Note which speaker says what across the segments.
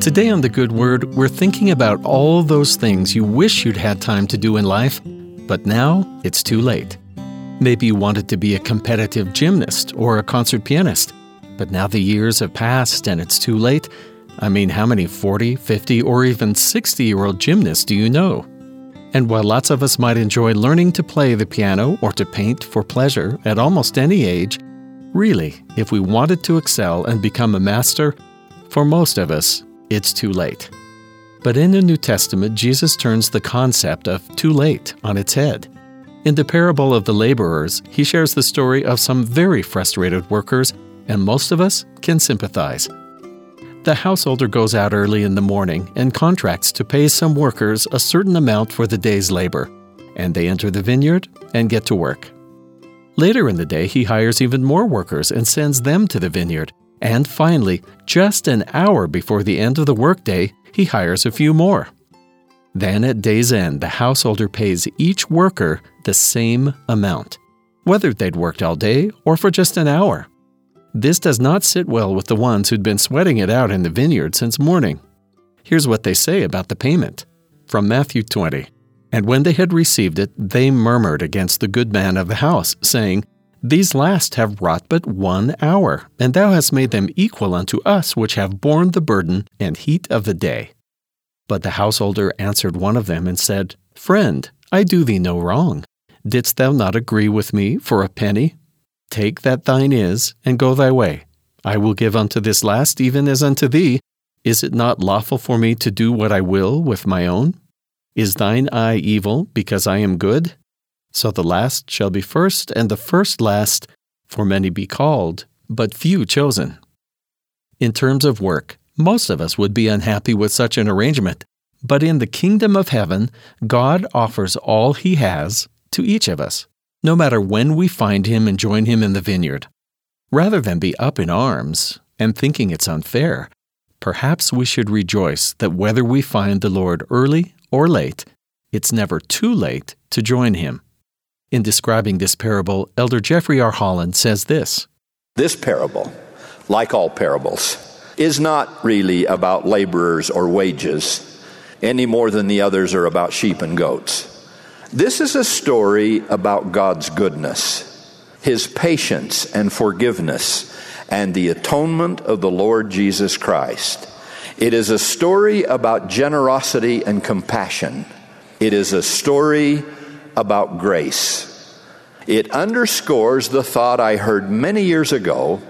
Speaker 1: Today on The Good Word, we're thinking about all those things you wish you'd had time to do in life, but now it's too late. Maybe you wanted to be a competitive gymnast or a concert pianist, but now the years have passed and it's too late. I mean, how many 40, 50, or even 60 year old gymnasts do you know? And while lots of us might enjoy learning to play the piano or to paint for pleasure at almost any age, really, if we wanted to excel and become a master, for most of us, it's too late. But in the New Testament, Jesus turns the concept of too late on its head. In the parable of the laborers, he shares the story of some very frustrated workers, and most of us can sympathize. The householder goes out early in the morning and contracts to pay some workers a certain amount for the day's labor, and they enter the vineyard and get to work. Later in the day, he hires even more workers and sends them to the vineyard. And finally, just an hour before the end of the workday, he hires a few more. Then at day's end, the householder pays each worker the same amount, whether they'd worked all day or for just an hour. This does not sit well with the ones who'd been sweating it out in the vineyard since morning. Here's what they say about the payment from Matthew 20. And when they had received it, they murmured against the good man of the house, saying, These last have wrought but one hour, and thou hast made them equal unto us which have borne the burden and heat of the day. But the householder answered one of them and said, Friend, I do thee no wrong. Didst thou not agree with me for a penny? Take that thine is, and go thy way. I will give unto this last even as unto thee. Is it not lawful for me to do what I will with my own? Is thine eye evil because I am good? So the last shall be first, and the first last, for many be called, but few chosen. In terms of work, most of us would be unhappy with such an arrangement, but in the kingdom of heaven, God offers all He has to each of us, no matter when we find Him and join Him in the vineyard. Rather than be up in arms and thinking it's unfair, perhaps we should rejoice that whether we find the Lord early or late, it's never too late to join Him. In describing this parable, Elder Jeffrey R. Holland says this
Speaker 2: This parable, like all parables, is not really about laborers or wages any more than the others are about sheep and goats. This is a story about God's goodness, His patience and forgiveness, and the atonement of the Lord Jesus Christ. It is a story about generosity and compassion. It is a story about grace. It underscores the thought I heard many years ago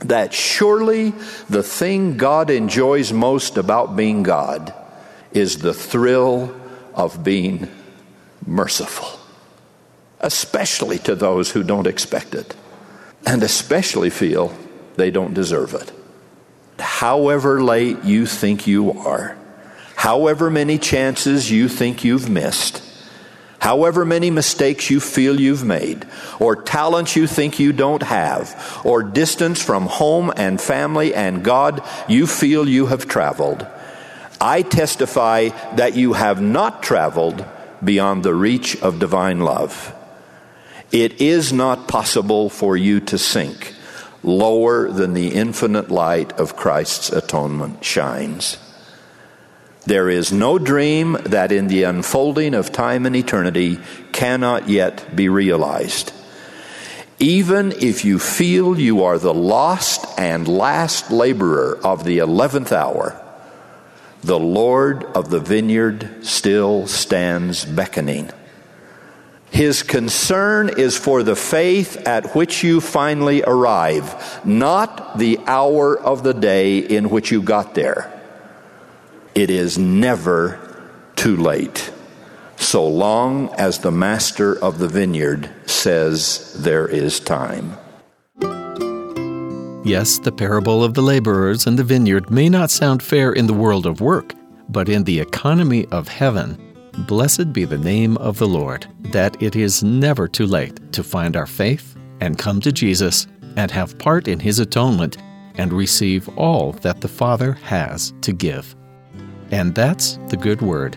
Speaker 2: that surely the thing God enjoys most about being God is the thrill of being merciful, especially to those who don't expect it, and especially feel they don't deserve it. However late you think you are, however many chances you think you've missed, however many mistakes you feel you've made, or talents you think you don't have, or distance from home and family and God you feel you have traveled, I testify that you have not traveled beyond the reach of divine love. It is not possible for you to sink lower than the infinite light of Christ's atonement shines. There is no dream that in the unfolding of time and eternity cannot yet be realized. Even if you feel you are the lost and last laborer of the eleventh hour, the Lord of the vineyard still stands beckoning. His concern is for the faith at which you finally arrive, not the hour of the day in which you got there. It is never too late, so long as the master of the vineyard says there is time.
Speaker 1: Yes, the parable of the laborers and the vineyard may not sound fair in the world of work, but in the economy of heaven, blessed be the name of the Lord, that it is never too late to find our faith and come to Jesus and have part in his atonement and receive all that the Father has to give. And that's the good word.